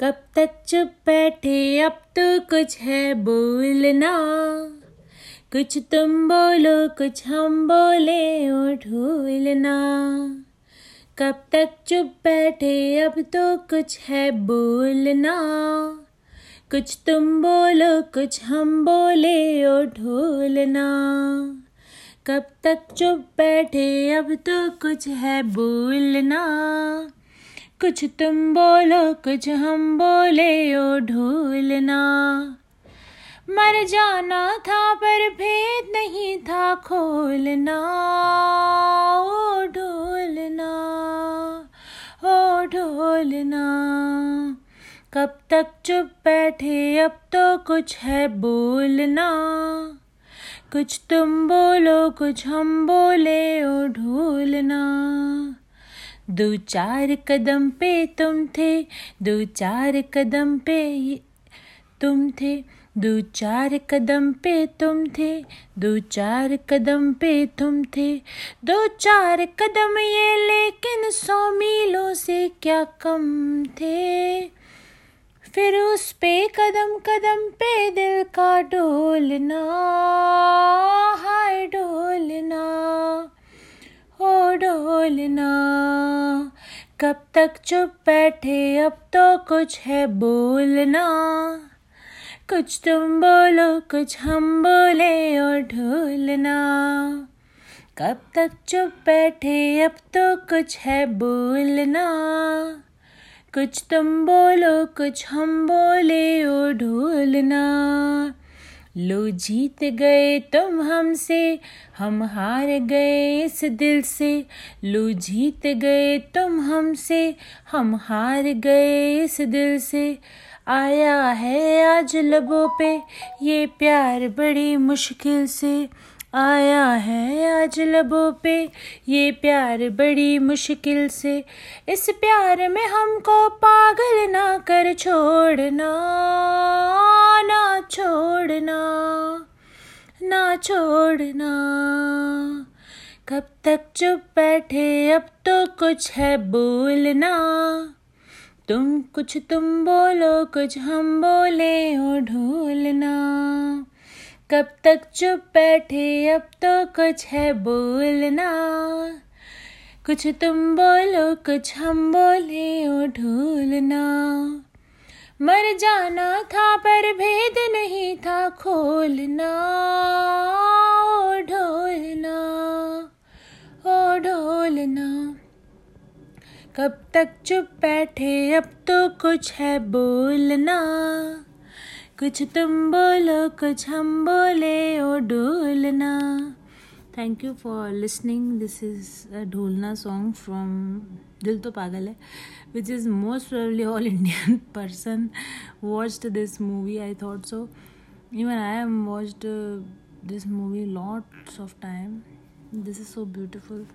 कब तक चुप बैठे, अब तो कुछ है बोलना। कुछ तुम बोलो, कुछ हम बोले ओ ढोलना। कब तक चुप बैठे, अब तो कुछ है बोलना। कुछ तुम बोलो, कुछ हम बोले ओ ढोलना। कब तक चुप बैठे, अब तो कुछ है बोलना। कुछ तुम बोलो, कुछ हम बोले, ओ ढोलना। मर जाना था, पर भेद नहीं था खोलना। ओ ढोलना ओ ढोलना। कब तक चुप बैठे, अब तो कुछ है बोलना। कुछ तुम बोलो, कुछ हम बोले, ओ ढोलना। दो चार कदम पे तुम थे, दो चार कदम पे तुम थे, दो चार कदम पे तुम थे, दो चार कदम पे तुम थे। दो चार कदम ये, लेकिन सौ मीलों से क्या कम थे? फिर उस पे कदम कदम पे दिल का डोलना, हाय डोलना, ओ डोलना। कब तक चुप बैठे, अब तो कुछ है बोलना। कुछ तुम बोलो, कुछ हम बोले और ढोलना। कब तक चुप बैठे, अब तो कुछ है बोलना। कुछ तुम बोलो, कुछ हम बोले ओ ढोलना। लो जीत गए तुम हमसे, हम हार गए इस दिल से। लो जीत गए तुम हमसे, हम हार गए इस दिल से। आया है आज लबों पे, ये प्यार बड़ी मुश्किल से। आया है आज लबों पे, ये प्यार बड़ी मुश्किल से। इस प्यार में हमको पागल ना कर छोड़ना। छोड़ना, ना छोड़ना। कब तक चुप बैठे, अब तो कुछ है बोलना तुम कुछ तुम बोलो, कुछ हम बोले ओ ढोलना कब तक चुप बैठे, अब तो कुछ है बोलना कुछ तुम बोलो, कुछ हम बोले ओ ढोलना मर जाना था पर भेद था खोलना, ओ ढोलना ओ ढोलना। कब तक चुप बैठे, अब तो कुछ है बोलना। कुछ तुम बोलो, कुछ हम बोले, O Dholna thank you for listening this is Dholna song from Dil To Pagal Hai which is most probably all Indian person watched this movie I thought so even i have watched uh, this movie lots of time. This is so beautiful.